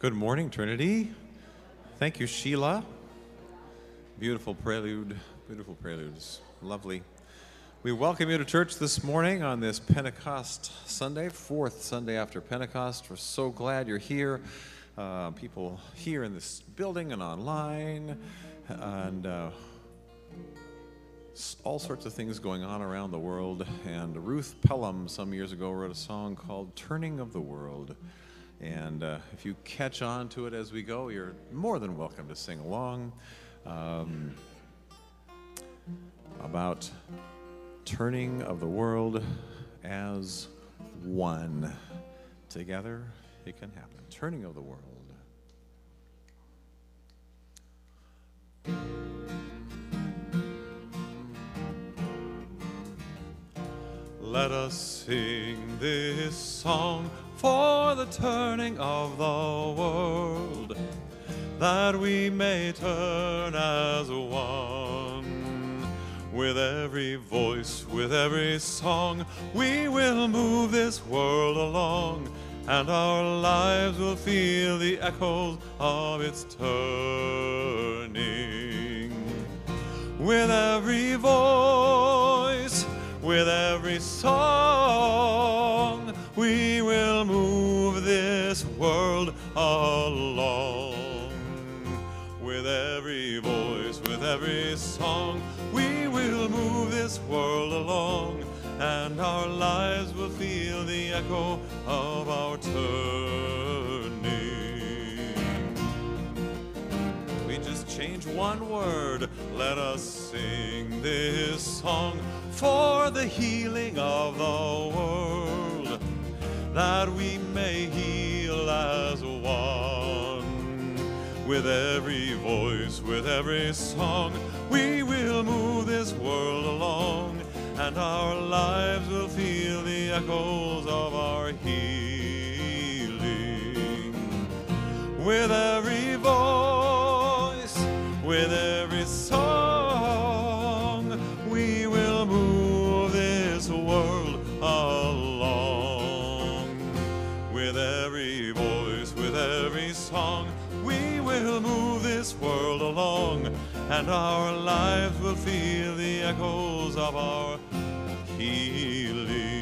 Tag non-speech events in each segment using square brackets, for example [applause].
Good morning, Trinity. Thank you, Sheila. Beautiful prelude, beautiful preludes. Lovely. We welcome you to church this morning on this Pentecost Sunday, fourth Sunday after Pentecost. We're so glad you're here. Uh, people here in this building and online, and uh, all sorts of things going on around the world. And Ruth Pelham, some years ago, wrote a song called Turning of the World. And uh, if you catch on to it as we go, you're more than welcome to sing along um, about turning of the world as one. Together, it can happen. Turning of the world. Let us sing this song for the turning of the world, that we may turn as one. With every voice, with every song, we will move this world along, and our lives will feel the echoes of its turning. With every voice, with every song, along. With every voice, with every song, we will move this world along, and our lives will feel the echo of our turning. We just change one word. Let us sing this song for the healing of the world, that we may heal as one. With every voice, with every song, we will move this world along, and our lives will feel the echoes of our healing. With every voice, with every world along, and our lives will feel the echoes of our healing.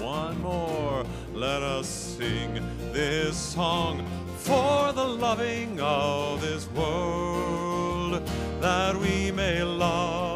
One more, let us sing this song for the loving of this world, that we may love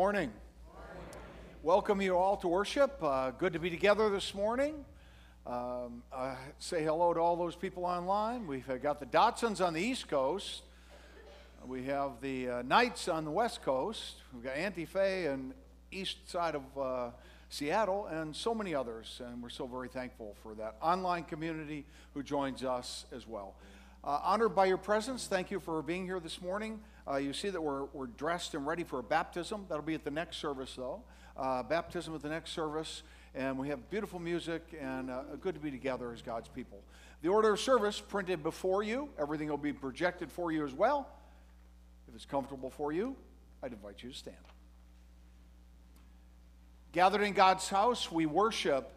Good morning. Welcome you all to worship. Uh, good to be together this morning. Um, uh, say hello to all those people online. We've uh, got the Dotsons on the East Coast. We have the uh, Knights on the West Coast. We've got Auntie and east side of uh, Seattle, and so many others. And we're so very thankful for that online community who joins us as well. Uh, honored by your presence, thank you for being here this morning. Uh, you see that we're, we're dressed and ready for a baptism. That'll be at the next service, though. Uh, baptism at the next service. And we have beautiful music and uh, good to be together as God's people. The order of service printed before you, everything will be projected for you as well. If it's comfortable for you, I'd invite you to stand. Gathered in God's house, we worship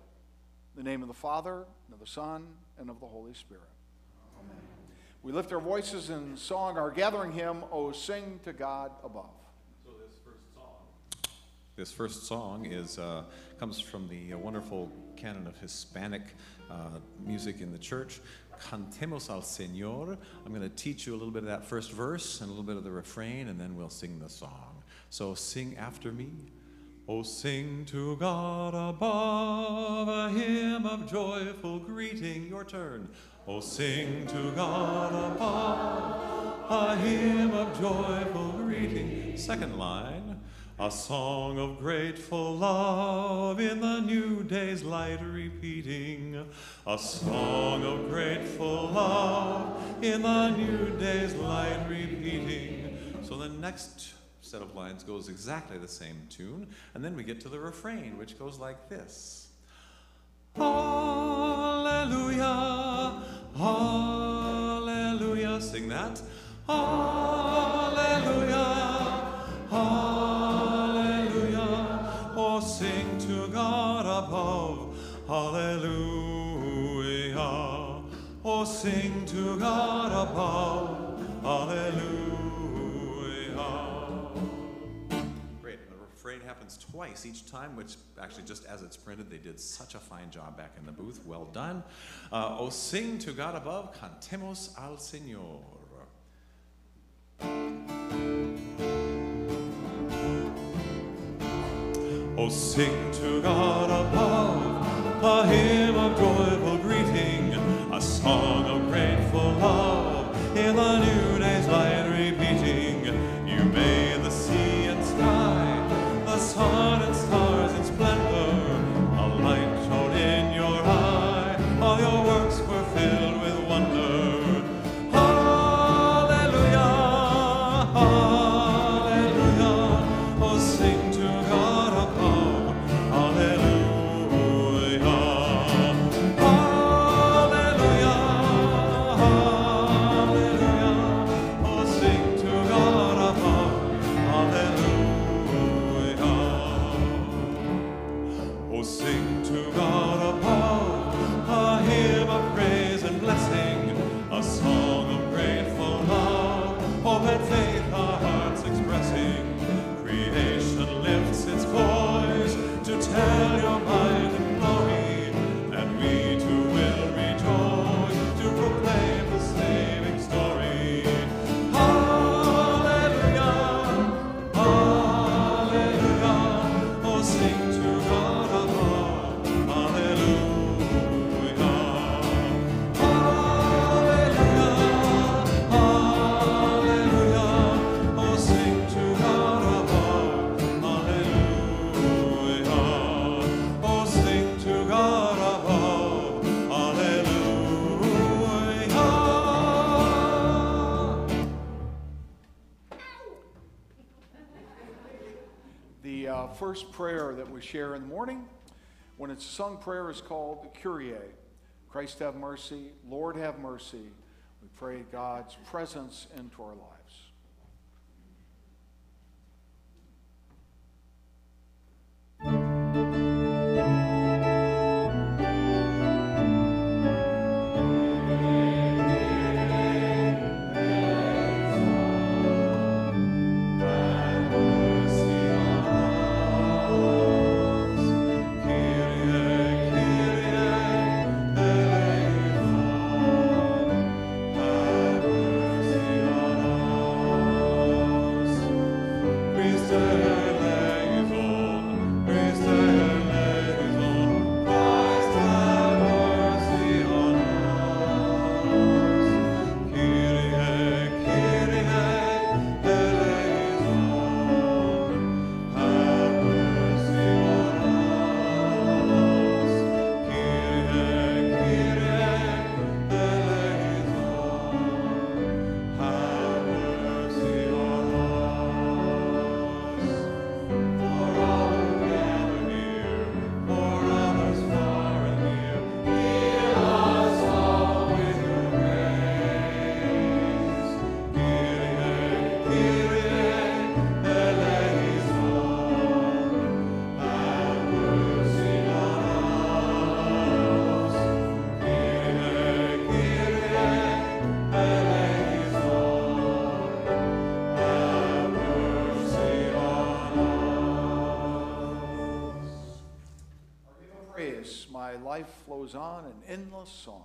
the name of the Father, and of the Son, and of the Holy Spirit. Amen. We lift our voices in song, our gathering hymn, O Sing to God Above. So this first song is uh, comes from the uh, wonderful canon of Hispanic uh, music in the church. Cantemos al Señor. I'm going to teach you a little bit of that first verse and a little bit of the refrain, and then we'll sing the song. So sing after me. Oh, sing to God above a hymn of joyful greeting. Your turn. Oh, sing to God above a hymn of joyful greeting. Second line. A song of grateful love in the new day's light repeating. A song of grateful love in the new day's light repeating. So the next set of lines goes exactly the same tune, and then we get to the refrain, which goes like this Hallelujah, Hallelujah. Sing that. Hallelujah, Hallelujah. Oh, sing to God above. Hallelujah. Oh, sing to God above. Hallelujah. Happens twice each time, which actually, just as it's printed, they did such a fine job back in the booth. Well done. Uh, oh, sing to God above, cantemos al Señor. Oh, sing to God above a hymn of joyful prayer that we share in the morning, when it's sung prayer, is called the Kyrie. Christ have mercy, Lord have mercy. We pray God's presence into our lives. Praise, my life flows on an endless song.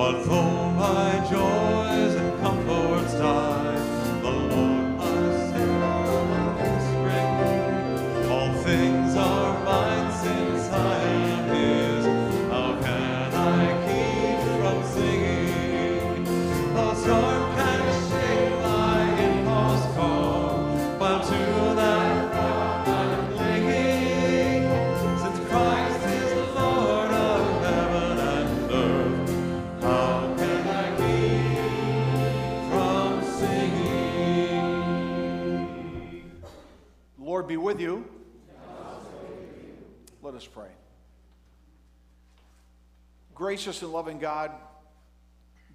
What though my joys and comforts die, us pray. Gracious and loving God,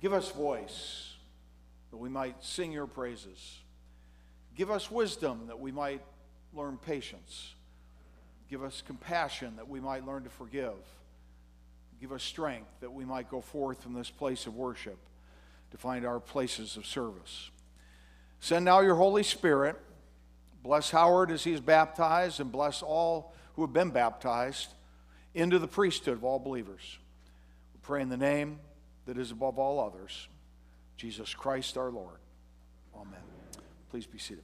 give us voice that we might sing your praises. Give us wisdom that we might learn patience. Give us compassion that we might learn to forgive. Give us strength that we might go forth from this place of worship to find our places of service. Send now your Holy Spirit. Bless Howard as he is baptized, and bless all who have been baptized into the priesthood of all believers. We pray in the name that is above all others, Jesus Christ our Lord. Amen. Please be seated.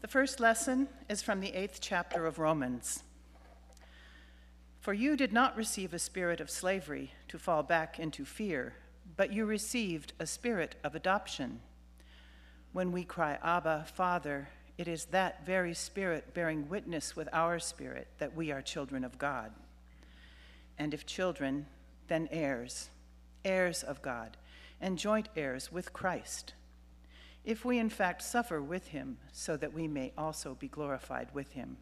The first lesson is from the eighth chapter of Romans. For you did not receive a spirit of slavery to fall back into fear, but you received a spirit of adoption. When we cry, Abba, Father, it is that very spirit bearing witness with our spirit that we are children of God. And if children, then heirs, heirs of God, and joint heirs with Christ if we in fact suffer with him, so that we may also be glorified with him.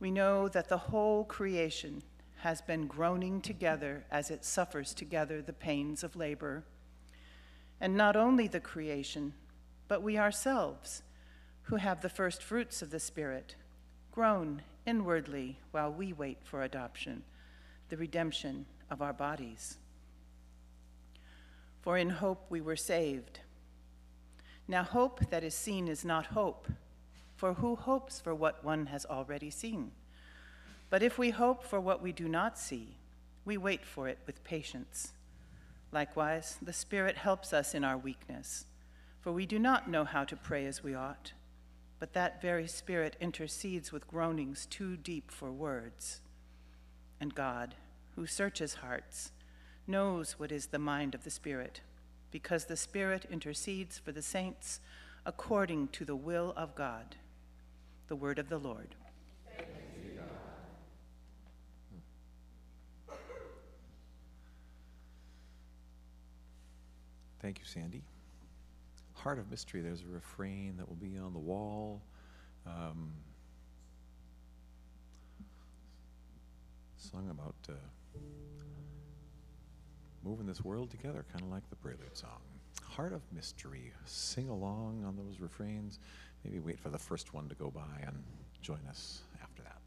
We know that the whole creation has been groaning together as it suffers together the pains of labor. And not only the creation, but we ourselves, who have the first fruits of the Spirit, groan inwardly while we wait for adoption, the redemption of our bodies. For in hope we were saved. Now, hope that is seen is not hope, for who hopes for what one has already seen? But if we hope for what we do not see, we wait for it with patience. Likewise, the Spirit helps us in our weakness, for we do not know how to pray as we ought, but that very Spirit intercedes with groanings too deep for words. And God, who searches hearts, knows what is the mind of the Spirit because the Spirit intercedes for the saints according to the will of God. The word of the Lord. Thank you, Sandy. Heart of Mystery, there's a refrain that will be on the wall. Um, sung about uh, moving this world together, kind of like the Prelude song. Heart of Mystery. Sing along on those refrains. Maybe wait for the first one to go by and join us after that.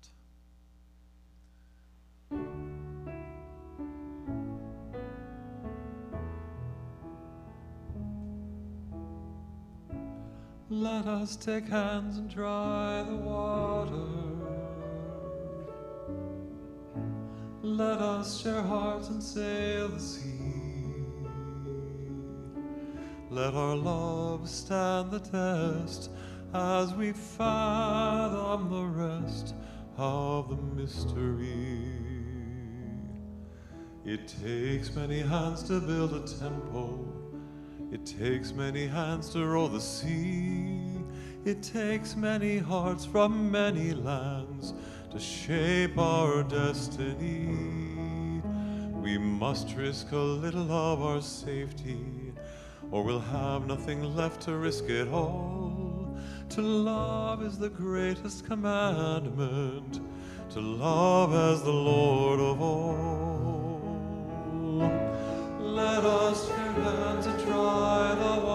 Let us take hands and try the water. Let us share hearts and sail the sea. Let our love stand the test as we fathom the rest of the mystery. It takes many hands to build a temple. It takes many hands to row the sea. It takes many hearts from many lands to shape our destiny. We must risk a little of our safety, or we'll have nothing left to risk it all. To love is the greatest commandment, to love as the Lord of all. Let us share hands and try the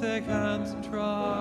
take hands and try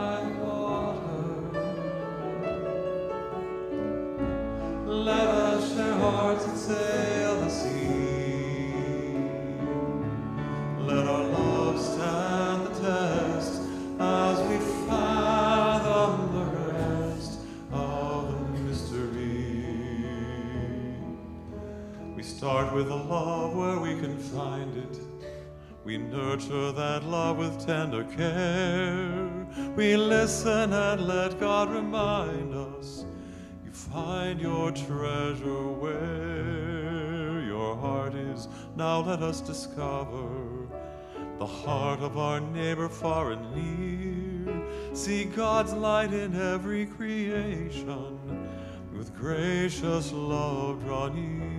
We nurture that love with tender care. We listen and let God remind us. You find your treasure where your heart is. Now let us discover the heart of our neighbor far and near. See God's light in every creation. With gracious love draw near.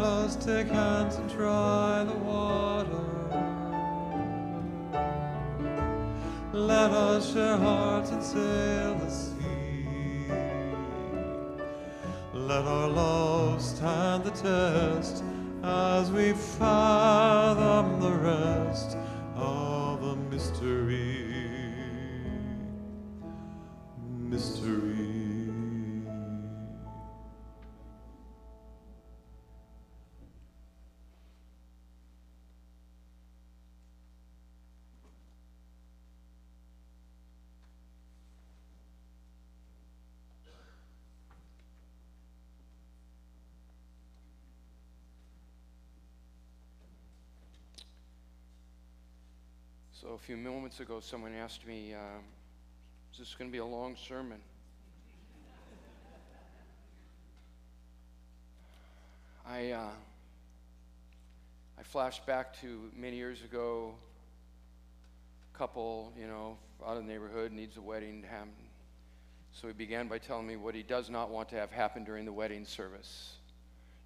Let us take hands and try the water. Let us share hearts and sail the sea. Let our love stand the test as we fathom So a few moments ago, someone asked me, um, "Is this going to be a long sermon?" I uh, I flashed back to many years ago. A couple, you know, out of the neighborhood needs a wedding to happen. So he began by telling me what he does not want to have happen during the wedding service.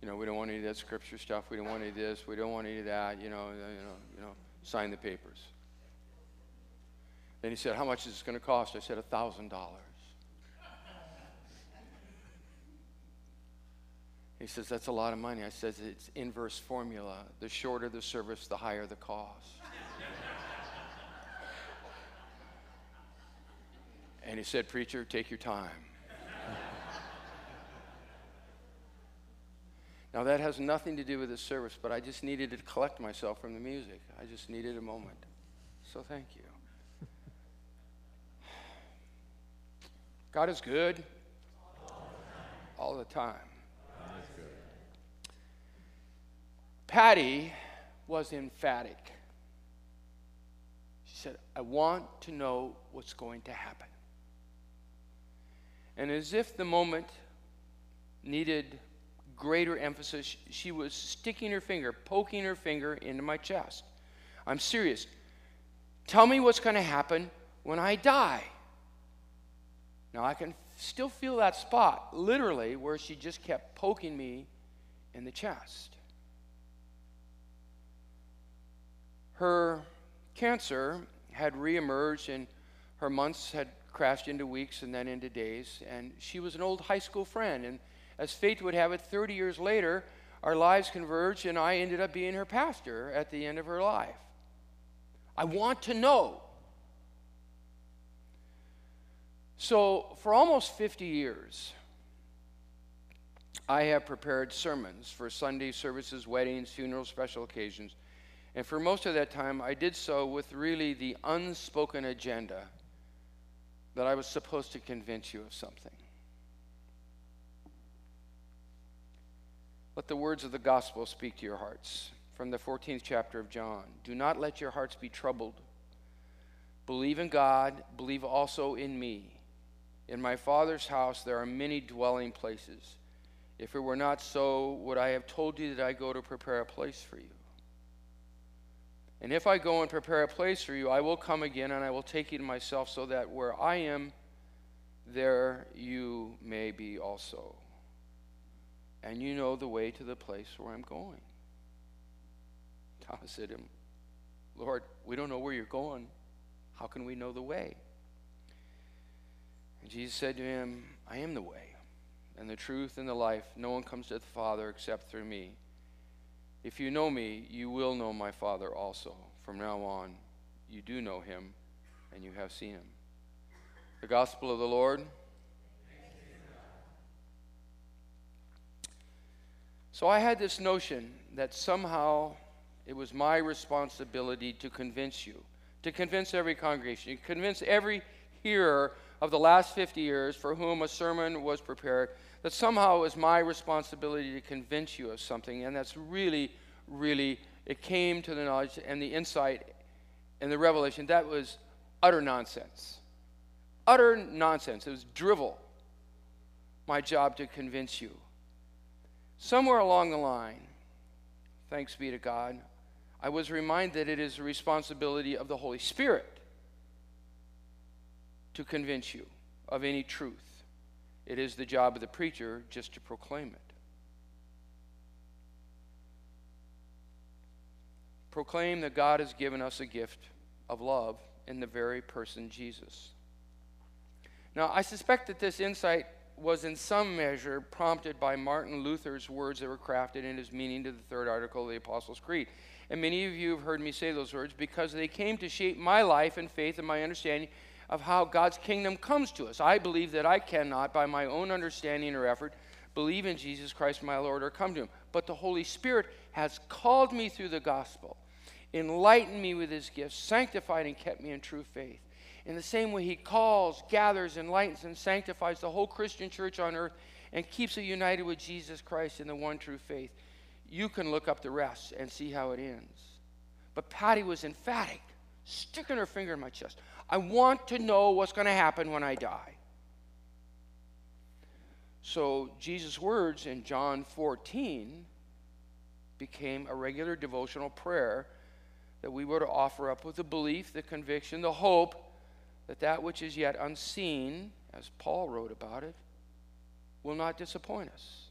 You know, we don't want any of that scripture stuff. We don't want any of this. We don't want any of that. You know, you know, you know. Sign the papers. Then he said, How much is this going to cost? I said, $1,000. He says, That's a lot of money. I said, It's inverse formula. The shorter the service, the higher the cost. and he said, Preacher, take your time. now, that has nothing to do with the service, but I just needed to collect myself from the music. I just needed a moment. So, thank you. God is good all the time. Patty was emphatic. She said, I want to know what's going to happen. And as if the moment needed greater emphasis, she was sticking her finger, poking her finger into my chest. I'm serious. Tell me what's going to happen when I die. Now, I can still feel that spot, literally, where she just kept poking me in the chest. Her cancer had reemerged, and her months had crashed into weeks and then into days. And she was an old high school friend. And as fate would have it, 30 years later, our lives converged, and I ended up being her pastor at the end of her life. I want to know. So, for almost 50 years, I have prepared sermons for Sunday services, weddings, funerals, special occasions. And for most of that time, I did so with really the unspoken agenda that I was supposed to convince you of something. Let the words of the gospel speak to your hearts. From the 14th chapter of John Do not let your hearts be troubled. Believe in God, believe also in me. In my Father's house there are many dwelling places. If it were not so, would I have told you that I go to prepare a place for you? And if I go and prepare a place for you, I will come again and I will take you to myself so that where I am, there you may be also. And you know the way to the place where I'm going. Thomas said to him, Lord, we don't know where you're going. How can we know the way? And Jesus said to him, I am the way and the truth and the life. No one comes to the Father except through me. If you know me, you will know my Father also. From now on, you do know him and you have seen him. The gospel of the Lord. So I had this notion that somehow it was my responsibility to convince you, to convince every congregation, to convince every hearer of the last 50 years for whom a sermon was prepared, that somehow it was my responsibility to convince you of something. And that's really, really, it came to the knowledge and the insight and the revelation. That was utter nonsense. Utter nonsense. It was drivel. My job to convince you. Somewhere along the line, thanks be to God, I was reminded that it is the responsibility of the Holy Spirit to convince you of any truth. It is the job of the preacher just to proclaim it. Proclaim that God has given us a gift of love in the very person Jesus. Now, I suspect that this insight was in some measure prompted by Martin Luther's words that were crafted in his meaning to the third article of the Apostles' Creed. And many of you have heard me say those words because they came to shape my life and faith and my understanding of how God's kingdom comes to us. I believe that I cannot, by my own understanding or effort, believe in Jesus Christ my Lord or come to him. But the Holy Spirit has called me through the gospel, enlightened me with his gifts, sanctified and kept me in true faith. In the same way, he calls, gathers, enlightens, and sanctifies the whole Christian church on earth and keeps it united with Jesus Christ in the one true faith. You can look up the rest and see how it ends. But Patty was emphatic, sticking her finger in my chest. I want to know what's going to happen when I die. So Jesus' words in John 14 became a regular devotional prayer that we were to offer up with the belief, the conviction, the hope that that which is yet unseen, as Paul wrote about it, will not disappoint us.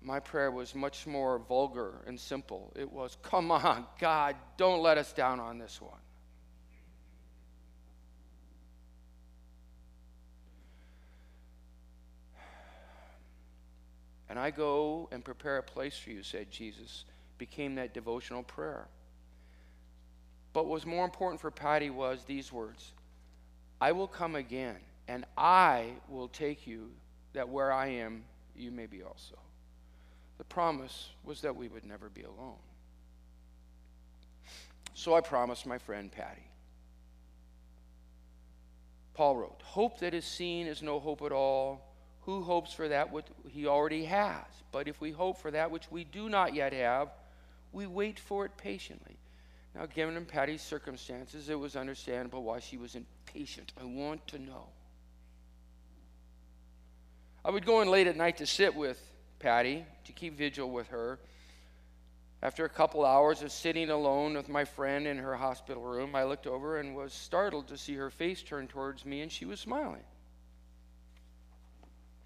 My prayer was much more vulgar and simple. It was, Come on, God, don't let us down on this one. And I go and prepare a place for you, said Jesus, became that devotional prayer. But what was more important for Patty was these words I will come again, and I will take you that where I am, you may be also. The promise was that we would never be alone. So I promised my friend Patty. Paul wrote, Hope that is seen is no hope at all. Who hopes for that which he already has? But if we hope for that which we do not yet have, we wait for it patiently. Now, given Patty's circumstances, it was understandable why she was impatient. I want to know. I would go in late at night to sit with Patty, to keep vigil with her. After a couple hours of sitting alone with my friend in her hospital room, I looked over and was startled to see her face turn towards me and she was smiling.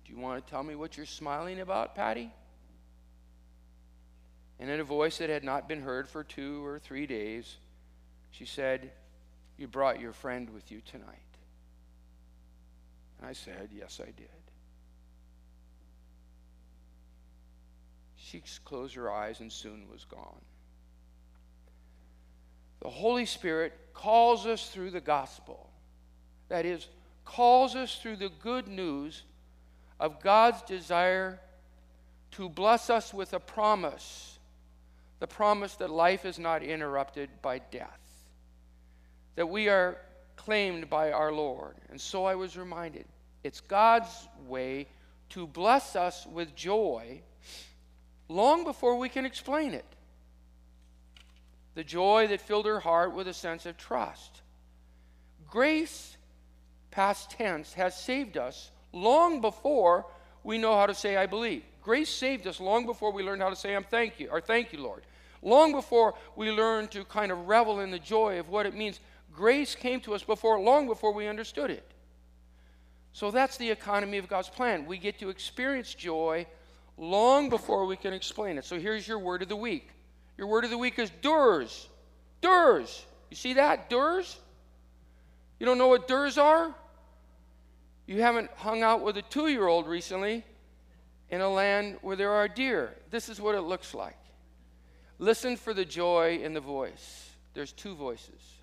Do you want to tell me what you're smiling about, Patty? And in a voice that had not been heard for two or three days, she said, You brought your friend with you tonight. And I said, Yes, I did. She closed her eyes and soon was gone. The Holy Spirit calls us through the gospel. That is, calls us through the good news of God's desire to bless us with a promise the promise that life is not interrupted by death, that we are claimed by our Lord. And so I was reminded it's God's way to bless us with joy long before we can explain it. The joy that filled her heart with a sense of trust. Grace, past tense, has saved us long before we know how to say, I believe. Grace saved us long before we learned how to say, I'm thank you, or thank you, Lord. Long before we learned to kind of revel in the joy of what it means. Grace came to us before, long before we understood it. So that's the economy of God's plan. We get to experience joy long before we can explain it. So here's your word of the week. Your word of the week is durs. Durs. You see that? Durs? You don't know what durs are? You haven't hung out with a two year old recently in a land where there are deer. This is what it looks like. Listen for the joy in the voice. There's two voices.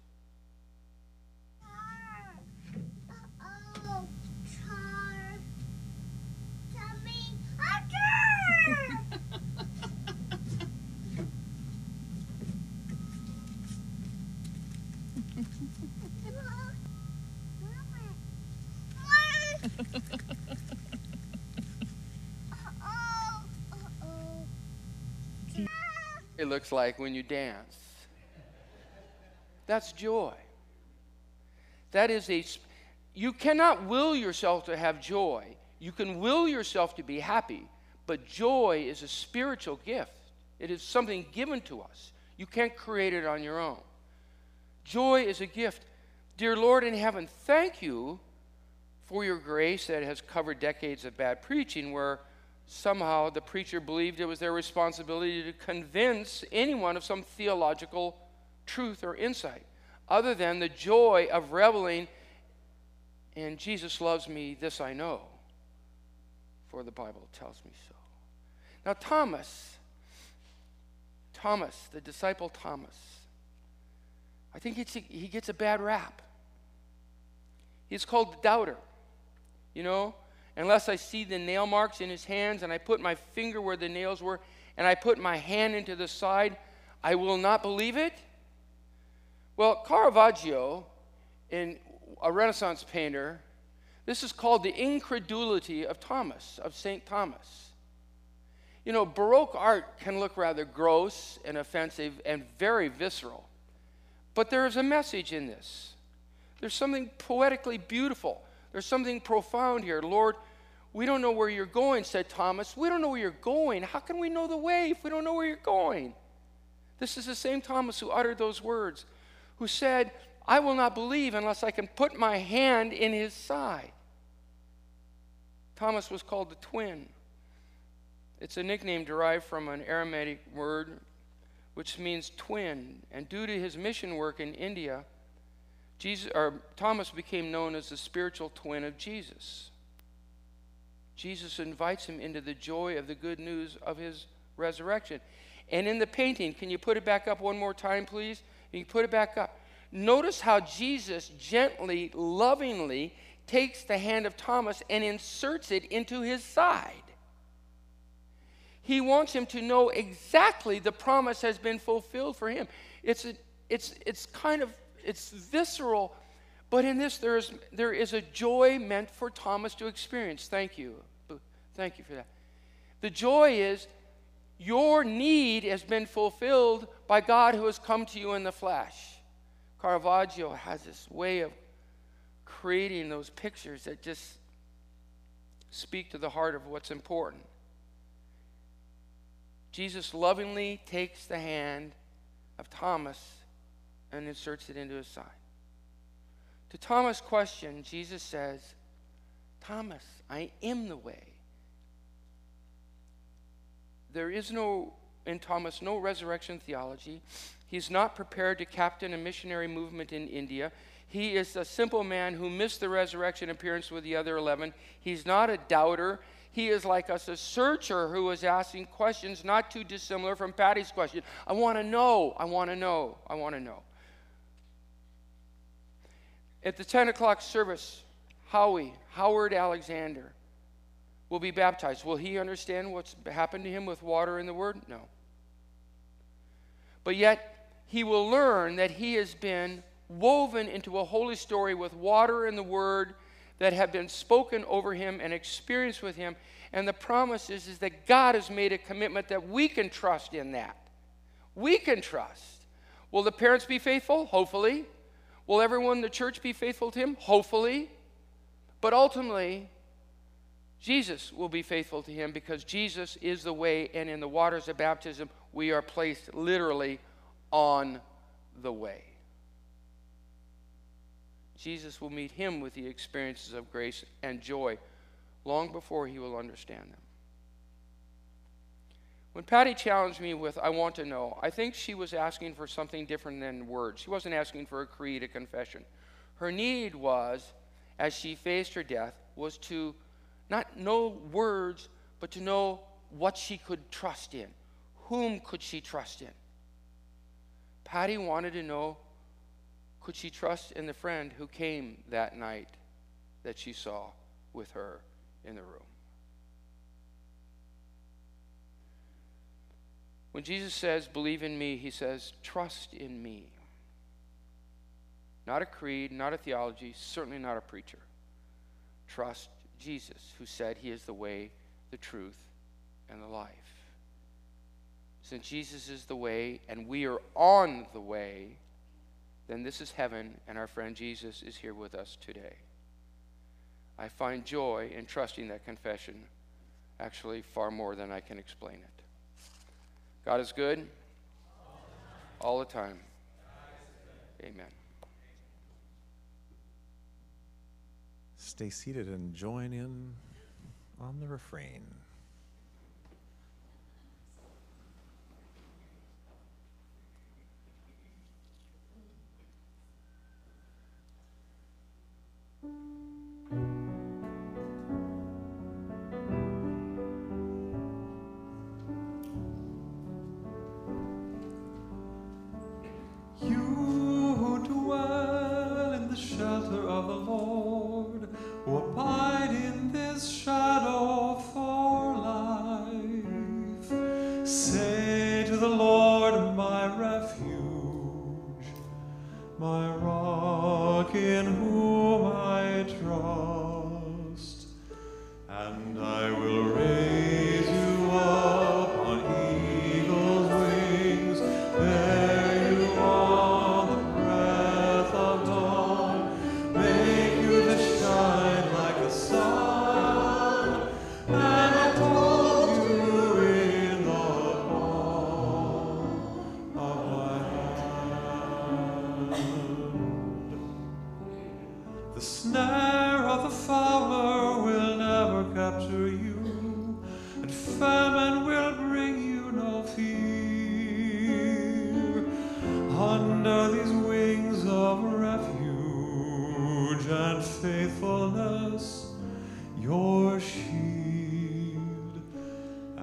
It looks like when you dance. That's joy. That is a, you cannot will yourself to have joy. You can will yourself to be happy, but joy is a spiritual gift. It is something given to us. You can't create it on your own. Joy is a gift. Dear Lord in heaven, thank you for your grace that has covered decades of bad preaching where somehow the preacher believed it was their responsibility to convince anyone of some theological truth or insight, other than the joy of reveling in Jesus loves me, this I know, for the Bible tells me so. Now, Thomas, Thomas, the disciple Thomas, I think he gets a bad rap. He's called the doubter. You know, unless I see the nail marks in his hands and I put my finger where the nails were and I put my hand into the side, I will not believe it? Well, Caravaggio, in a Renaissance painter, this is called the incredulity of Thomas, of St. Thomas. You know, Baroque art can look rather gross and offensive and very visceral, but there is a message in this. There's something poetically beautiful. There's something profound here. Lord, we don't know where you're going, said Thomas. We don't know where you're going. How can we know the way if we don't know where you're going? This is the same Thomas who uttered those words, who said, I will not believe unless I can put my hand in his side. Thomas was called the twin. It's a nickname derived from an Aramaic word which means twin. And due to his mission work in India, Jesus, or Thomas became known as the spiritual twin of Jesus. Jesus invites him into the joy of the good news of his resurrection. And in the painting, can you put it back up one more time, please? You put it back up. Notice how Jesus gently, lovingly takes the hand of Thomas and inserts it into his side. He wants him to know exactly the promise has been fulfilled for him. It's, a, it's, it's kind of, it's visceral, But in this, there is, there is a joy meant for Thomas to experience. Thank you. Thank you for that. The joy is your need has been fulfilled by God who has come to you in the flesh. Caravaggio has this way of creating those pictures that just speak to the heart of what's important. Jesus lovingly takes the hand of Thomas and inserts it into his side. To Thomas' question, Jesus says, Thomas, I am the way. There is no, in Thomas, no resurrection theology. He's not prepared to captain a missionary movement in India. He is a simple man who missed the resurrection appearance with the other 11. He's not a doubter. He is like us, a searcher who is asking questions not too dissimilar from Patty's question. I want to know, I want to know, I want to know. At the 10 o'clock service, Howie, Howard Alexander, will be baptized. Will he understand what's happened to him with water and the word? No. But yet, he will learn that he has been woven into a holy story with water and the word that have been spoken over him and experienced with him. And the promise is, is that God has made a commitment that we can trust in that. We can trust. Will the parents be faithful? Hopefully. Will everyone in the church be faithful to him? Hopefully. But ultimately, Jesus will be faithful to him because Jesus is the way, and in the waters of baptism, we are placed literally on the way. Jesus will meet him with the experiences of grace and joy long before he will understand them. When Patty challenged me with, I want to know, I think she was asking for something different than words. She wasn't asking for a creed, a confession. Her need was, as she faced her death, was to not know words, but to know what she could trust in. Whom could she trust in? Patty wanted to know could she trust in the friend who came that night that she saw with her in the room? When Jesus says, believe in me, he says, trust in me. Not a creed, not a theology, certainly not a preacher. Trust Jesus, who said he is the way, the truth, and the life. Since Jesus is the way and we are on the way, then this is heaven, and our friend Jesus is here with us today. I find joy in trusting that confession, actually, far more than I can explain it. God is good all the time. Amen. Stay seated and join in on the refrain.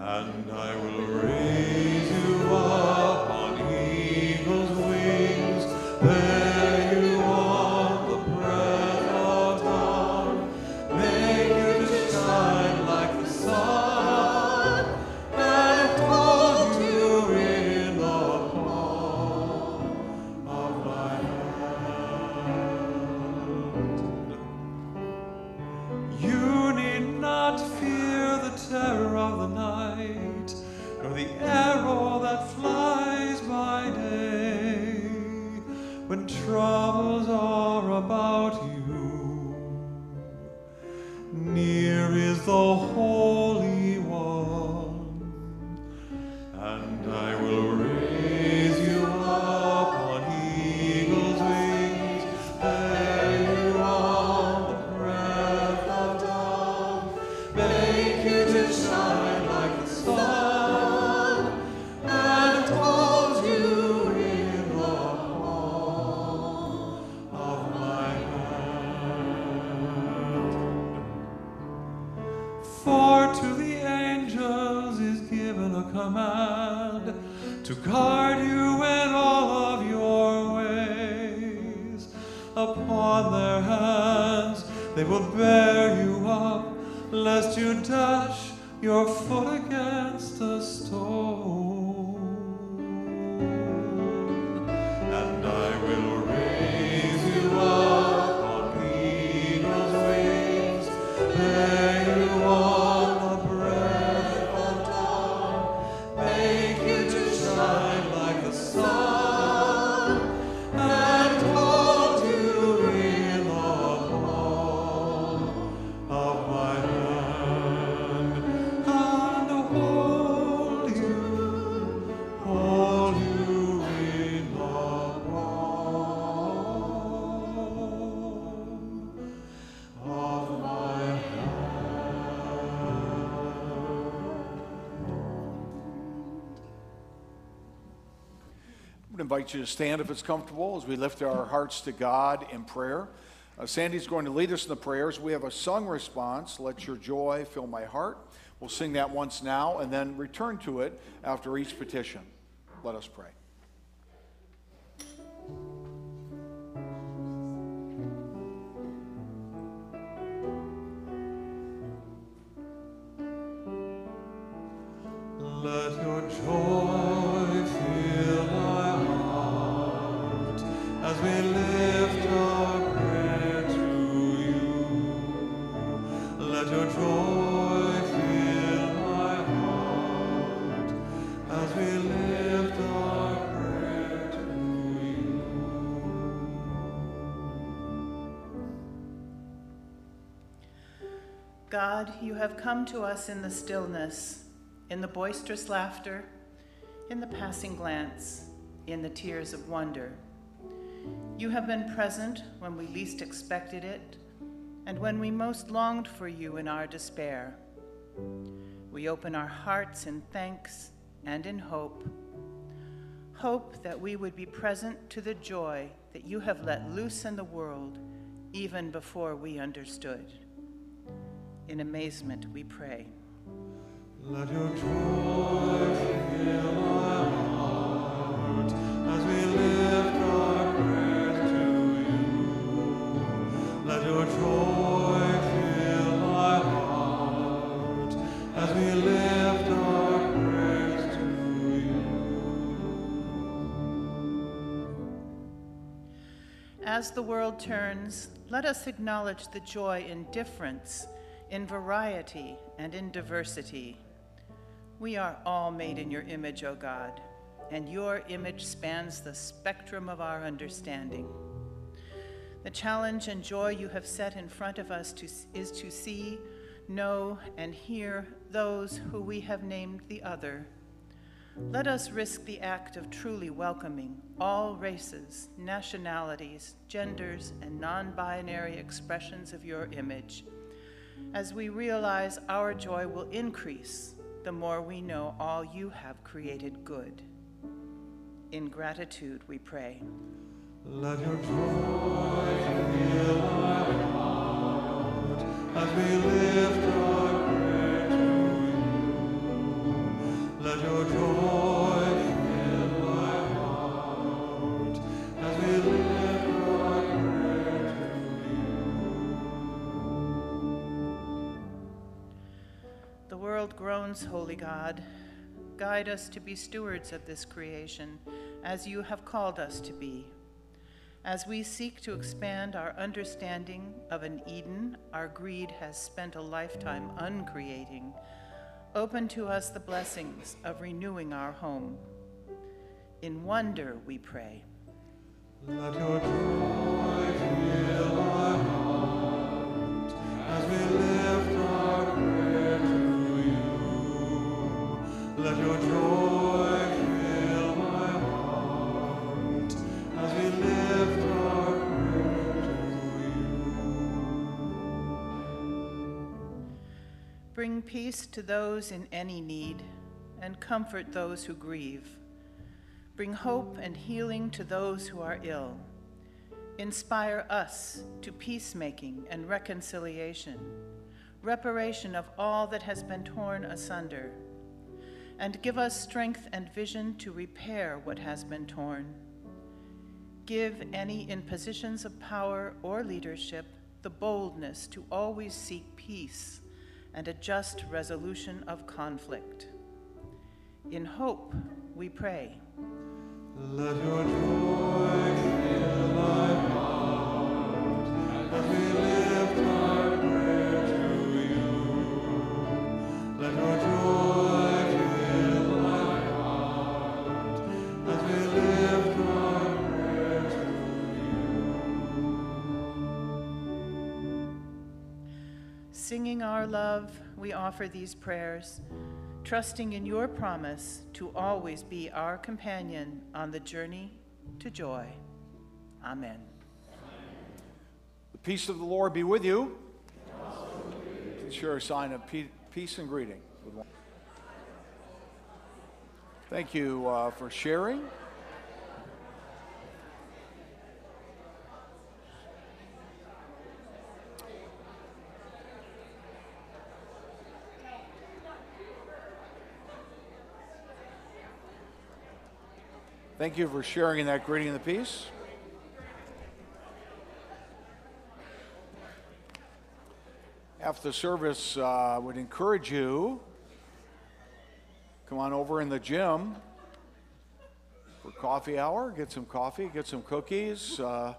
and I will reign. Invite you to stand if it's comfortable as we lift our hearts to God in prayer. Uh, Sandy's going to lead us in the prayers. We have a sung response, Let Your Joy Fill My Heart. We'll sing that once now and then return to it after each petition. Let us pray. You have come to us in the stillness, in the boisterous laughter, in the passing glance, in the tears of wonder. You have been present when we least expected it, and when we most longed for you in our despair. We open our hearts in thanks and in hope. Hope that we would be present to the joy that you have let loose in the world even before we understood. In amazement, we pray. Let your joy fill our heart as we lift our prayers to you. Let your joy fill our heart as we lift our prayers to you. As the world turns, let us acknowledge the joy in difference, in variety, and in diversity. We are all made in your image, O God, and your image spans the spectrum of our understanding. The challenge and joy you have set in front of us to, is to see, know, and hear those who we have named the other. Let us risk the act of truly welcoming all races, nationalities, genders, and non binary expressions of your image, as we realize our joy will increase the more we know all you have created good. In gratitude, we pray. Let your joy fill our heart as we lift our Holy God. Guide us to be stewards of this creation as you have called us to be. As we seek to expand our understanding of an Eden our greed has spent a lifetime uncreating, open to us the blessings of renewing our home. In wonder, we pray. Let your joy fill our heart as we lift Bring peace to those in any need and comfort those who grieve. Bring hope and healing to those who are ill. Inspire us to peacemaking and reconciliation, reparation of all that has been torn asunder, and give us strength and vision to repair what has been torn. Give any in positions of power or leadership the boldness to always seek peace and a just resolution of conflict. In hope, we pray. Let your joy fill our heart Singing our love, we offer these prayers, trusting in your promise to always be our companion on the journey to joy. Amen. The peace of the Lord be with you. Share a sign of peace and greeting. Thank you uh, for sharing. Thank you for sharing that greeting of the peace. After the service, uh, I would encourage you come on over in the gym for coffee hour, get some coffee, get some cookies, uh,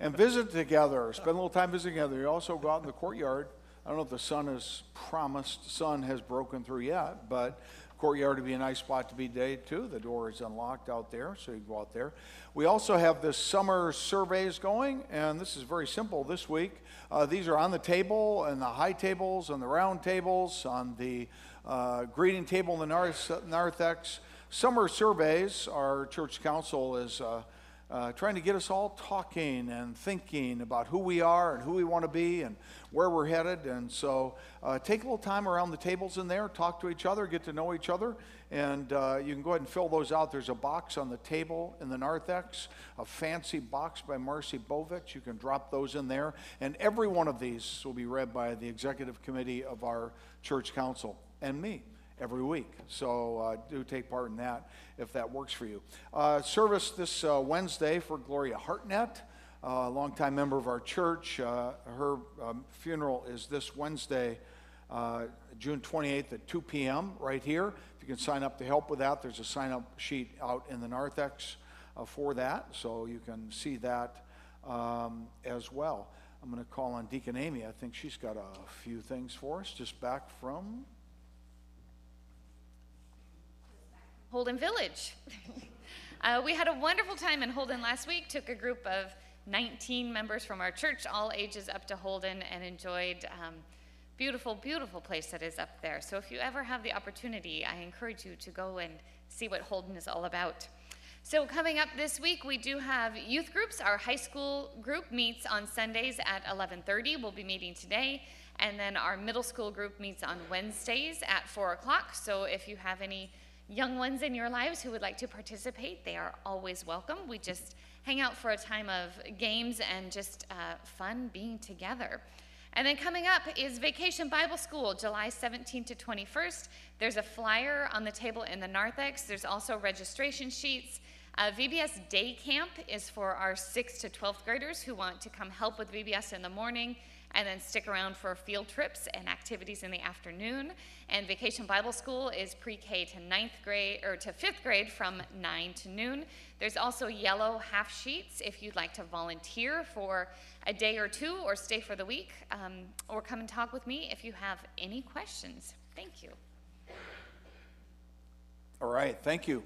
and visit together. Spend a little time visiting together. You also go out in the courtyard. I don't know if the sun has promised, sun has broken through yet, but courtyard would be a nice spot to be today too. The door is unlocked out there, so you go out there. We also have the summer surveys going, and this is very simple this week. Uh, these are on the table, and the high tables, and the round tables, on the uh, greeting table in the narth- narthex. Summer surveys, our church council is uh, uh, trying to get us all talking and thinking about who we are and who we want to be and where we're headed. And so uh, take a little time around the tables in there, talk to each other, get to know each other, and uh, you can go ahead and fill those out. There's a box on the table in the narthex, a fancy box by Marcy Bovich. You can drop those in there. And every one of these will be read by the executive committee of our church council and me every week. So uh, do take part in that if that works for you. Uh, service this uh, Wednesday for Gloria Hartnett, a longtime member of our church. Uh, her um, funeral is this Wednesday, uh, June 28th at 2 p.m. right here. If you can sign up to help with that, there's a sign up sheet out in the narthex uh, for that, so you can see that um, as well. I'm going to call on Deacon Amy. I think she's got a few things for us just back from Holden Village. [laughs] uh, we had a wonderful time in Holden last week. Took a group of 19 members from our church, all ages up to Holden, and enjoyed um, beautiful, beautiful place that is up there. So if you ever have the opportunity, I encourage you to go and see what Holden is all about. So coming up this week, we do have youth groups. Our high school group meets on Sundays at 11:30. We'll be meeting today, and then our middle school group meets on Wednesdays at 4 o'clock. So if you have any young ones in your lives who would like to participate, they are always welcome. We just hang out for a time of games and just uh, fun being together. And then coming up is Vacation Bible School, July 17th to 21st. There's a flyer on the table in the narthex. There's also registration sheets. Uh, VBS Day Camp is for our 6th to 12th graders who want to come help with VBS in the morning and then stick around for field trips and activities in the afternoon. And Vacation Bible School is pre-K to ninth grade or to fifth grade from 9 to noon. There's also yellow half sheets if you'd like to volunteer for a day or two or stay for the week, um, or come and talk with me if you have any questions. Thank you. All right, thank you.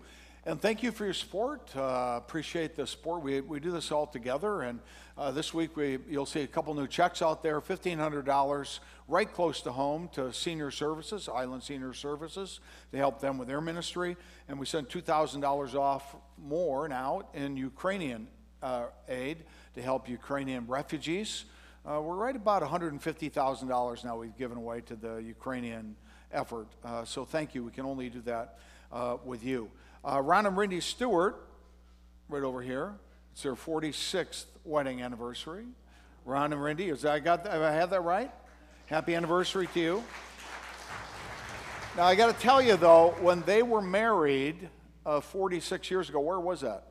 And thank you for your support. Uh, appreciate the support. We, we do this all together. And uh, this week we, you'll see a couple new checks out there $1,500 right close to home to Senior Services, Island Senior Services, to help them with their ministry. And we sent $2,000 off more now in Ukrainian uh, aid to help Ukrainian refugees. Uh, we're right about $150,000 now we've given away to the Ukrainian effort. Uh, so thank you. We can only do that uh, with you. Uh, Ron and Rindy Stewart, right over here, it's their 46th wedding anniversary. Ron and Rindy, is I got have I had that right? Happy anniversary to you. Now I got to tell you though, when they were married uh, 46 years ago, where was that?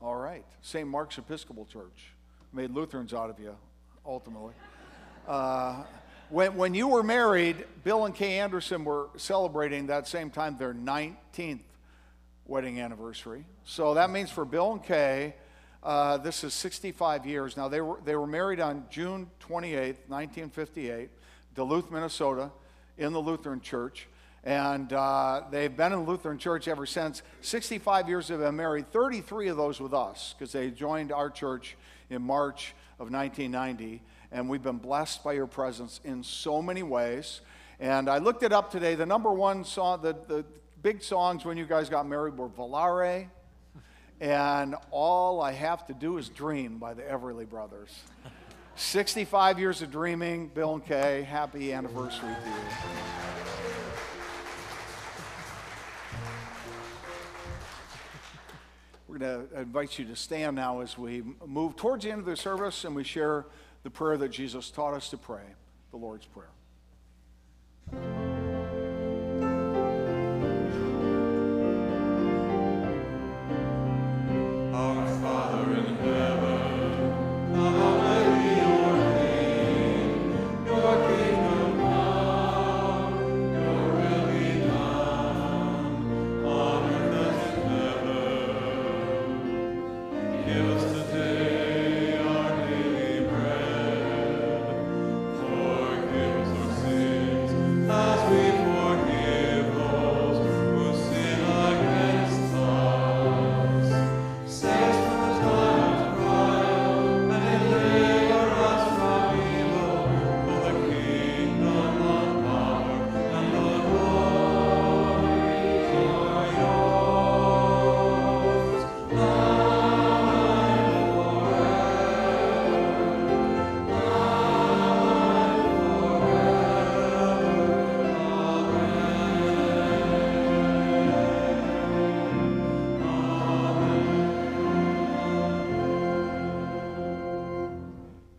All right, St. Mark's Episcopal Church made Lutherans out of you, ultimately. Uh, when, when you were married, Bill and Kay Anderson were celebrating that same time their 19th wedding anniversary. So that means for Bill and Kay, uh, this is 65 years. Now, they were, they were married on June 28, 1958, Duluth, Minnesota, in the Lutheran Church. And uh, they've been in the Lutheran Church ever since. 65 years they've been married, 33 of those with us, because they joined our church in March of 1990. And we've been blessed by your presence in so many ways. And I looked it up today. The number one song, the, the big songs when you guys got married were Volare and All I Have to Do Is Dream by the Everly Brothers. 65 years of dreaming, Bill and Kay. Happy anniversary to you. We're going to invite you to stand now as we move towards the end of the service and we share the prayer that Jesus taught us to pray, the Lord's Prayer.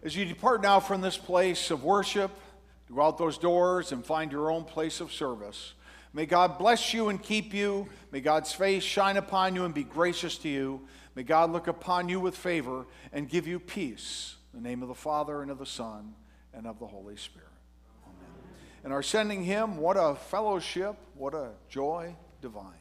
As you depart now from this place of worship, go out those doors and find your own place of service. May God bless you and keep you. May God's face shine upon you and be gracious to you. May God look upon you with favor and give you peace. In the name of the Father and of the Son and of the Holy Spirit. Amen. And our sending hymn, what a fellowship, what a joy divine.